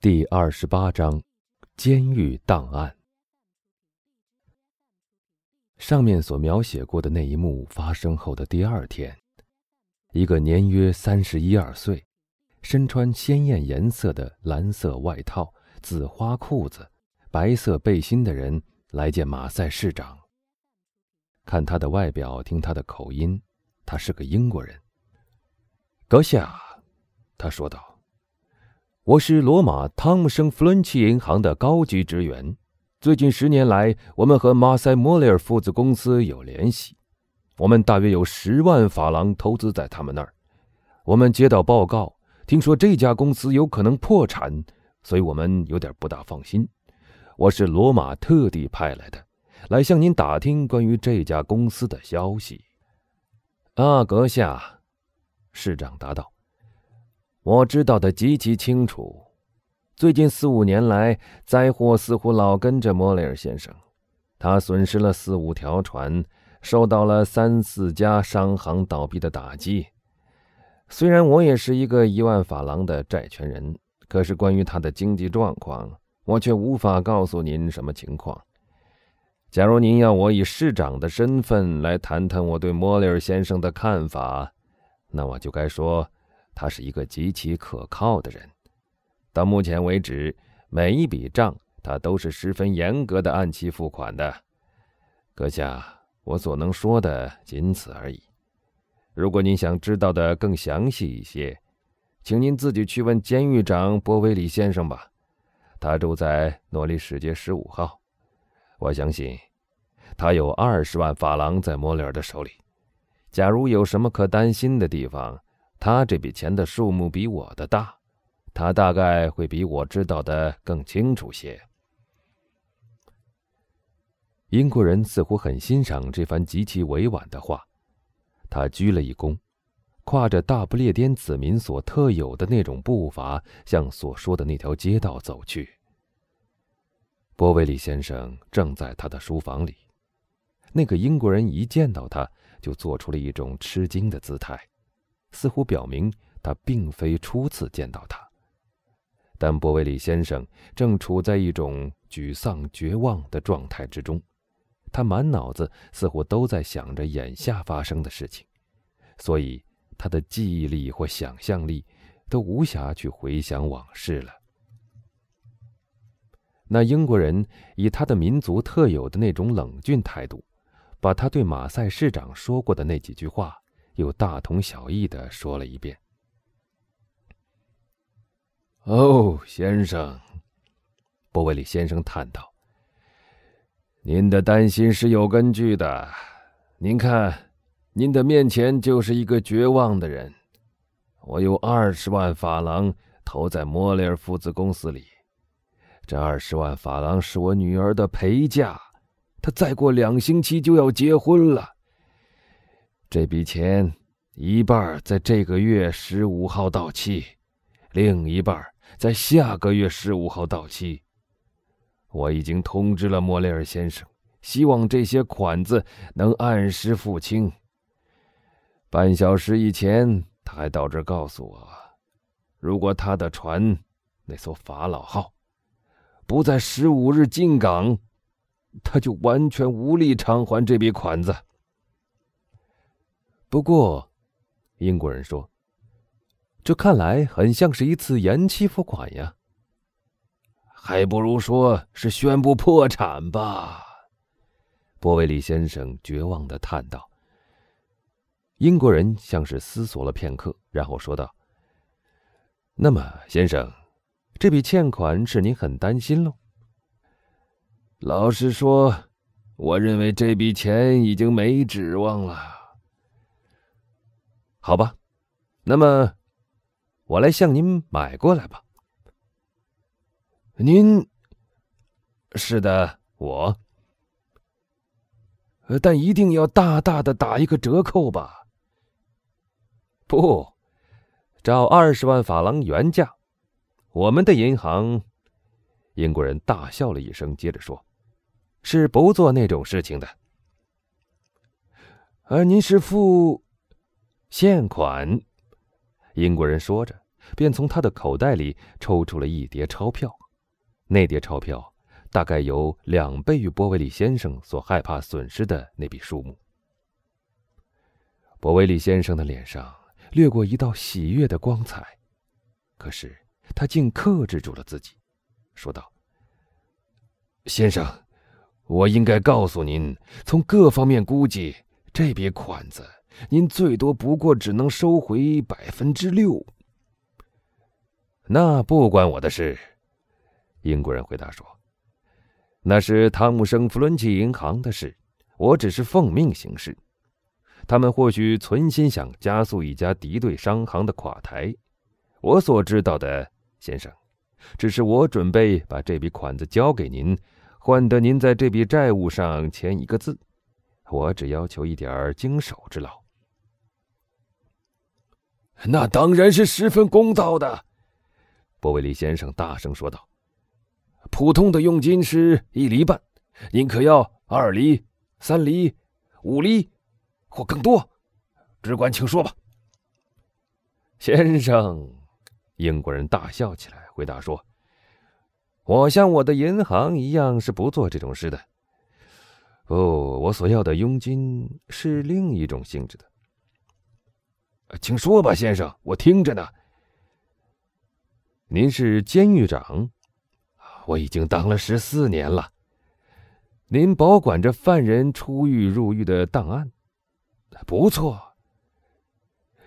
第二十八章，监狱档案。上面所描写过的那一幕发生后的第二天，一个年约三十一二岁、身穿鲜艳颜色的蓝色外套、紫花裤子、白色背心的人来见马赛市长。看他的外表，听他的口音，他是个英国人。阁下，他说道。我是罗马汤姆生弗伦奇银行的高级职员。最近十年来，我们和马塞莫雷尔父子公司有联系。我们大约有十万法郎投资在他们那儿。我们接到报告，听说这家公司有可能破产，所以我们有点不大放心。我是罗马特地派来的，来向您打听关于这家公司的消息。啊，阁下，市长答道。我知道的极其清楚，最近四五年来，灾祸似乎老跟着莫雷尔先生。他损失了四五条船，受到了三四家商行倒闭的打击。虽然我也是一个一万法郎的债权人，可是关于他的经济状况，我却无法告诉您什么情况。假如您要我以市长的身份来谈谈我对莫雷尔先生的看法，那我就该说。他是一个极其可靠的人，到目前为止，每一笔账他都是十分严格的按期付款的。阁下，我所能说的仅此而已。如果您想知道的更详细一些，请您自己去问监狱长波威里先生吧。他住在诺里史街十五号。我相信，他有二十万法郎在莫里尔的手里。假如有什么可担心的地方，他这笔钱的数目比我的大，他大概会比我知道的更清楚些。英国人似乎很欣赏这番极其委婉的话，他鞠了一躬，跨着大不列颠子民所特有的那种步伐，向所说的那条街道走去。波维里先生正在他的书房里，那个英国人一见到他，就做出了一种吃惊的姿态。似乎表明他并非初次见到他，但波维里先生正处在一种沮丧、绝望的状态之中，他满脑子似乎都在想着眼下发生的事情，所以他的记忆力或想象力都无暇去回想往事了。那英国人以他的民族特有的那种冷峻态度，把他对马赛市长说过的那几句话。又大同小异的说了一遍。哦，先生，波维里先生叹道：“您的担心是有根据的。您看，您的面前就是一个绝望的人。我有二十万法郎投在莫雷尔父子公司里，这二十万法郎是我女儿的陪嫁，她再过两星期就要结婚了。”这笔钱一半在这个月十五号到期，另一半在下个月十五号到期。我已经通知了莫雷尔先生，希望这些款子能按时付清。半小时以前，他还到这儿告诉我，如果他的船那艘法老号不在十五日进港，他就完全无力偿还这笔款子。不过，英国人说：“这看来很像是一次延期付款呀。”还不如说是宣布破产吧。”波维里先生绝望的叹道。英国人像是思索了片刻，然后说道：“那么，先生，这笔欠款使您很担心喽？”老实说，我认为这笔钱已经没指望了。好吧，那么我来向您买过来吧。您是的，我，但一定要大大的打一个折扣吧。不，照二十万法郎原价。我们的银行，英国人大笑了一声，接着说：“是不做那种事情的。”而您是付。现款，英国人说着，便从他的口袋里抽出了一叠钞票。那叠钞票大概有两倍于波维利先生所害怕损失的那笔数目。波维利先生的脸上掠过一道喜悦的光彩，可是他竟克制住了自己，说道：“先生，我应该告诉您，从各方面估计，这笔款子您最多不过只能收回百分之六。”那不关我的事。英国人回答说：“那是汤姆生弗伦奇银行的事，我只是奉命行事。他们或许存心想加速一家敌对商行的垮台。我所知道的，先生，只是我准备把这笔款子交给您，换得您在这笔债务上签一个字。我只要求一点经手之劳。”那当然是十分公道的，波维利先生大声说道。普通的佣金是一厘半，您可要二厘、三厘、五厘，或更多？只管请说吧，先生。英国人大笑起来，回答说：“我像我的银行一样是不做这种事的。哦，我所要的佣金是另一种性质的。请说吧，先生，我听着呢。您是监狱长。”我已经当了十四年了。您保管着犯人出狱入狱的档案，不错。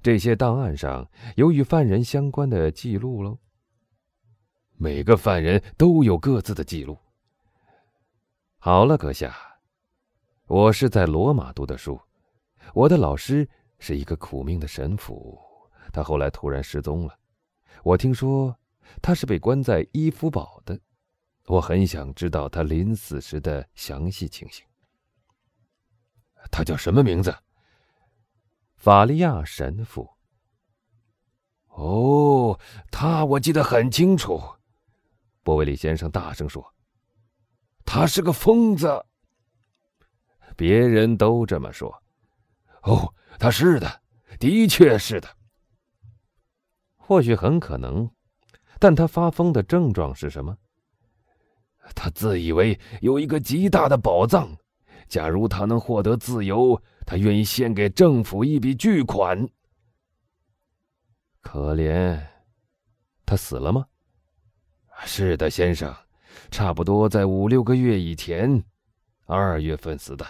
这些档案上有与犯人相关的记录喽。每个犯人都有各自的记录。好了，阁下，我是在罗马读的书，我的老师是一个苦命的神父，他后来突然失踪了。我听说他是被关在伊夫堡的。我很想知道他临死时的详细情形。他叫什么名字？法利亚神父。哦，他我记得很清楚。波维利先生大声说：“他是个疯子。”别人都这么说。哦，他是的，的确是的。或许很可能，但他发疯的症状是什么？他自以为有一个极大的宝藏，假如他能获得自由，他愿意献给政府一笔巨款。可怜，他死了吗？是的，先生，差不多在五六个月以前，二月份死的。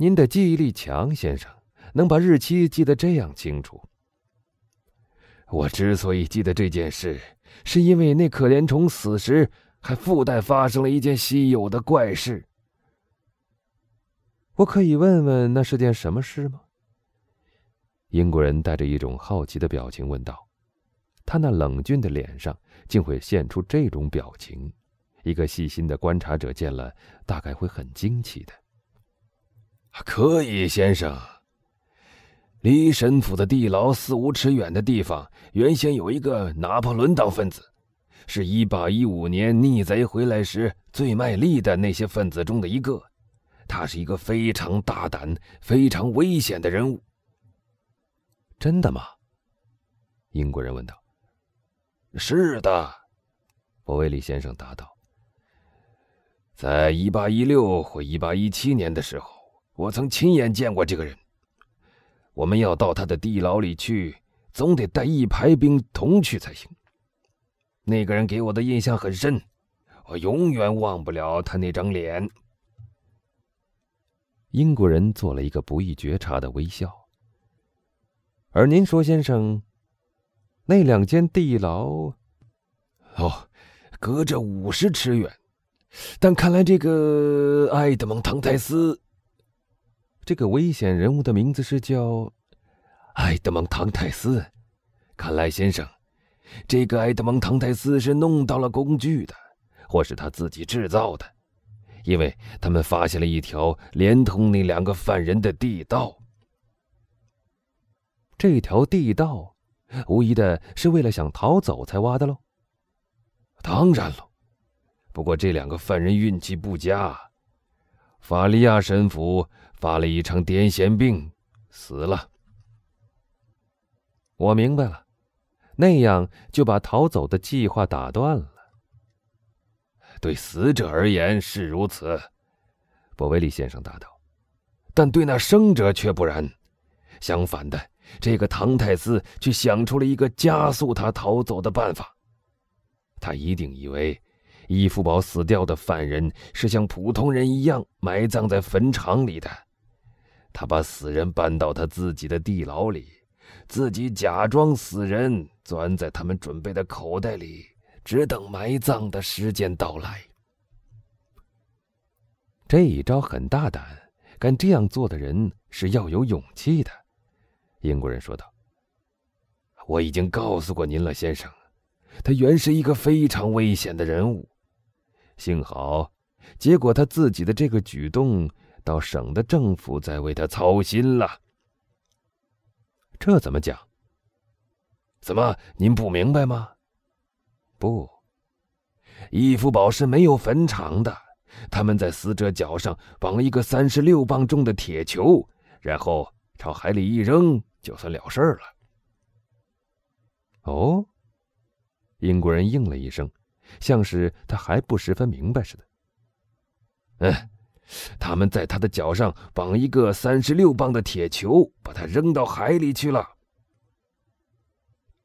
您的记忆力强，先生，能把日期记得这样清楚。我之所以记得这件事。是因为那可怜虫死时还附带发生了一件稀有的怪事。我可以问问那是件什么事吗？英国人带着一种好奇的表情问道。他那冷峻的脸上竟会现出这种表情，一个细心的观察者见了大概会很惊奇的。可以，先生。离神府的地牢四五尺远的地方，原先有一个拿破仑党分子，是一八一五年逆贼回来时最卖力的那些分子中的一个。他是一个非常大胆、非常危险的人物。真的吗？英国人问道。是的，博威利先生答道。在一八一六或一八一七年的时候，我曾亲眼见过这个人。我们要到他的地牢里去，总得带一排兵同去才行。那个人给我的印象很深，我永远忘不了他那张脸。英国人做了一个不易觉察的微笑。而您说，先生，那两间地牢，哦，隔着五十尺远，但看来这个埃德蒙·唐泰斯。这个危险人物的名字是叫埃德蒙·唐泰斯。看来，先生，这个埃德蒙·唐泰斯是弄到了工具的，或是他自己制造的，因为他们发现了一条连通那两个犯人的地道。这条地道，无疑的是为了想逃走才挖的喽。当然了，不过这两个犯人运气不佳，法利亚神父。发了一场癫痫病，死了。我明白了，那样就把逃走的计划打断了。对死者而言是如此，博维利先生答道，但对那生者却不然。相反的，这个唐泰斯却想出了一个加速他逃走的办法。他一定以为。伊夫堡死掉的犯人是像普通人一样埋葬在坟场里的，他把死人搬到他自己的地牢里，自己假装死人，钻在他们准备的口袋里，只等埋葬的时间到来。这一招很大胆，敢这样做的人是要有勇气的。”英国人说道。“我已经告诉过您了，先生，他原是一个非常危险的人物。”幸好，结果他自己的这个举动，倒省得政府在为他操心了。这怎么讲？怎么您不明白吗？不，义夫堡是没有坟场的。他们在死者脚上绑了一个三十六磅重的铁球，然后朝海里一扔，就算了事儿了。哦，英国人应了一声。像是他还不十分明白似的。嗯，他们在他的脚上绑一个三十六磅的铁球，把他扔到海里去了。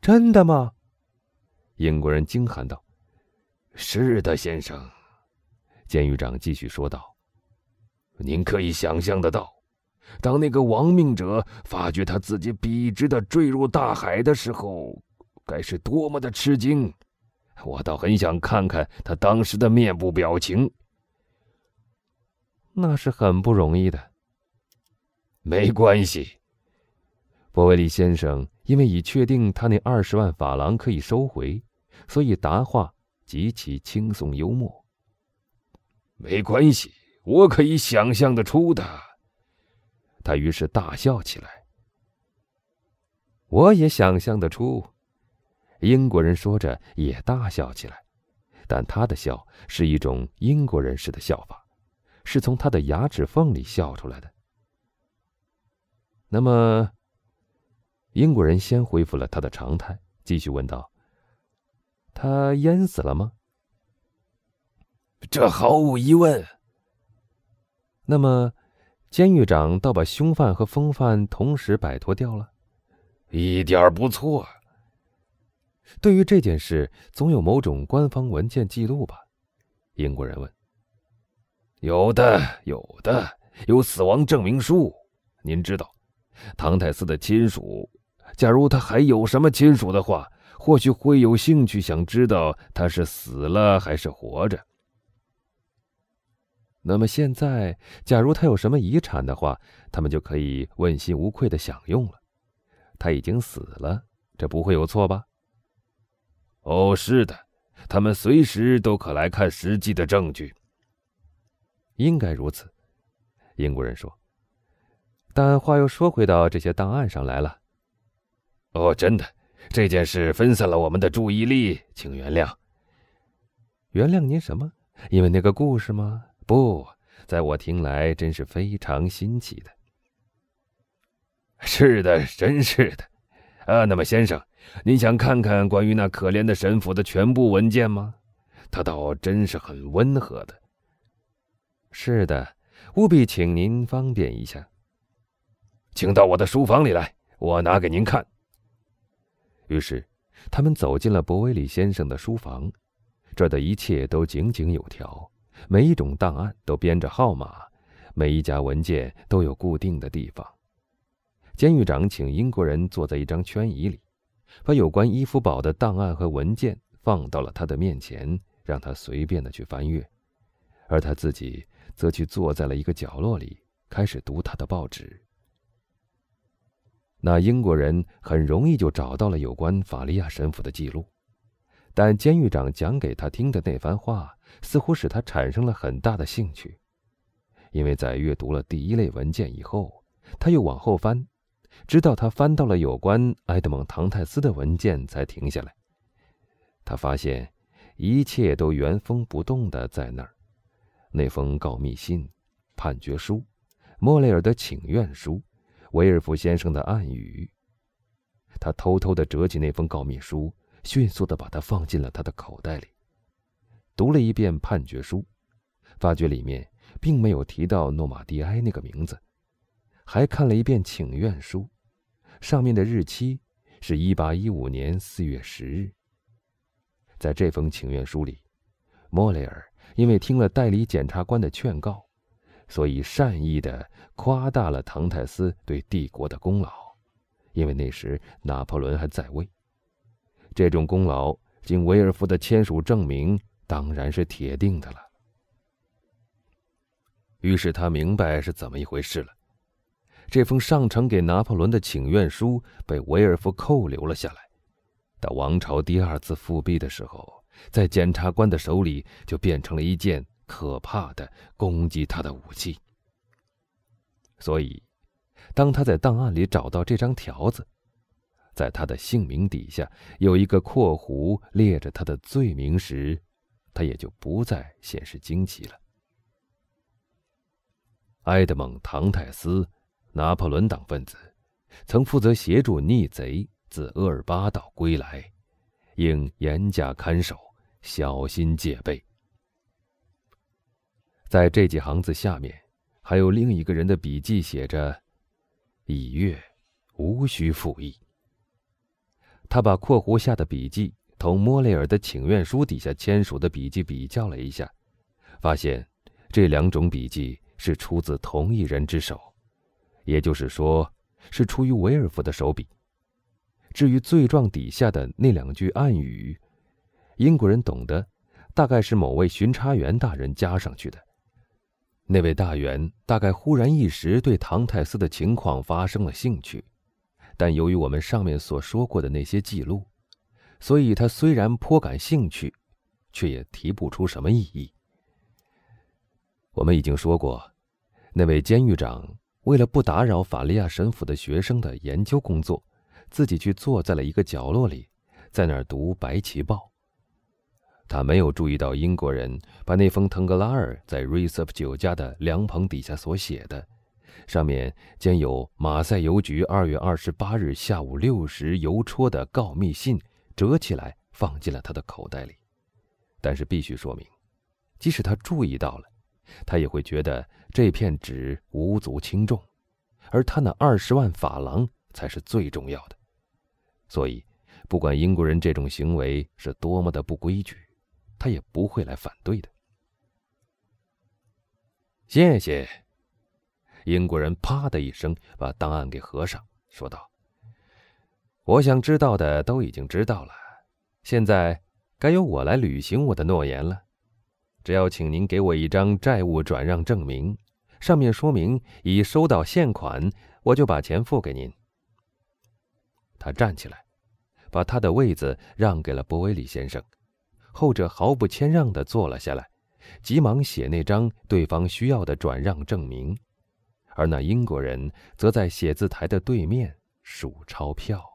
真的吗？英国人惊喊道。“是的，先生。”监狱长继续说道。“您可以想象得到，当那个亡命者发觉他自己笔直的坠入大海的时候，该是多么的吃惊。”我倒很想看看他当时的面部表情。那是很不容易的。没关系，波维利先生因为已确定他那二十万法郎可以收回，所以答话极其轻松幽默。没关系，我可以想象得出的。他于是大笑起来。我也想象得出。英国人说着也大笑起来，但他的笑是一种英国人式的笑法，是从他的牙齿缝里笑出来的。那么，英国人先恢复了他的常态，继续问道：“他淹死了吗？”“这毫无疑问。”“那么，监狱长倒把凶犯和疯犯同时摆脱掉了？”“一点不错。”对于这件事，总有某种官方文件记录吧？英国人问。有的，有的，有死亡证明书。您知道，唐泰斯的亲属，假如他还有什么亲属的话，或许会有兴趣想知道他是死了还是活着。那么现在，假如他有什么遗产的话，他们就可以问心无愧的享用了。他已经死了，这不会有错吧？哦，是的，他们随时都可来看实际的证据。应该如此，英国人说。但话又说回到这些档案上来了。哦，真的，这件事分散了我们的注意力，请原谅。原谅您什么？因为那个故事吗？不，在我听来，真是非常新奇的。是的，真是的。啊，那么先生。您想看看关于那可怜的神父的全部文件吗？他倒真是很温和的。是的，务必请您方便一下。请到我的书房里来，我拿给您看。于是，他们走进了博威里先生的书房，这的一切都井井有条，每一种档案都编着号码，每一家文件都有固定的地方。监狱长请英国人坐在一张圈椅里。把有关伊夫堡的档案和文件放到了他的面前，让他随便的去翻阅，而他自己则去坐在了一个角落里，开始读他的报纸。那英国人很容易就找到了有关法利亚神父的记录，但监狱长讲给他听的那番话似乎使他产生了很大的兴趣，因为在阅读了第一类文件以后，他又往后翻。直到他翻到了有关埃德蒙·唐泰斯的文件，才停下来。他发现一切都原封不动的在那儿：那封告密信、判决书、莫雷尔的请愿书、维尔夫先生的暗语。他偷偷的折起那封告密书，迅速的把它放进了他的口袋里，读了一遍判决书，发觉里面并没有提到诺马蒂埃那个名字，还看了一遍请愿书，上面的日期是一八一五年四月十日。在这封请愿书里，莫雷尔因为听了代理检察官的劝告，所以善意的夸大了唐泰斯对帝国的功劳，因为那时拿破仑还在位。这种功劳经维尔夫的签署证明，当然是铁定的了。于是他明白是怎么一回事了。这封上呈给拿破仑的请愿书被维尔夫扣留了下来。到王朝第二次复辟的时候，在检察官的手里就变成了一件可怕的攻击他的武器。所以，当他在档案里找到这张条子，在他的姓名底下有一个括弧列着他的罪名时，他也就不再显示惊奇了。埃德蒙·唐泰斯，拿破仑党分子，曾负责协助逆贼。自厄尔巴岛归来，应严加看守，小心戒备。在这几行字下面，还有另一个人的笔记，写着：“已阅，无需复议。”他把括弧下的笔记同莫雷尔的请愿书底下签署的笔记比较了一下，发现这两种笔记是出自同一人之手，也就是说，是出于维尔夫的手笔。至于罪状底下的那两句暗语，英国人懂得，大概是某位巡查员大人加上去的。那位大员大概忽然一时对唐泰斯的情况发生了兴趣，但由于我们上面所说过的那些记录，所以他虽然颇感兴趣，却也提不出什么异议。我们已经说过，那位监狱长为了不打扰法利亚神父的学生的研究工作。自己去坐在了一个角落里，在那儿读《白旗报》。他没有注意到英国人把那封腾格拉尔在瑞瑟夫酒家的凉棚底下所写的，上面兼有马赛邮局二月二十八日下午六时邮戳的告密信，折起来放进了他的口袋里。但是必须说明，即使他注意到了，他也会觉得这片纸无足轻重，而他那二十万法郎才是最重要的。所以，不管英国人这种行为是多么的不规矩，他也不会来反对的。谢谢。英国人啪的一声把档案给合上，说道：“我想知道的都已经知道了，现在该由我来履行我的诺言了。只要请您给我一张债务转让证明，上面说明已收到现款，我就把钱付给您。”他站起来。把他的位子让给了博威里先生，后者毫不谦让地坐了下来，急忙写那张对方需要的转让证明，而那英国人则在写字台的对面数钞票。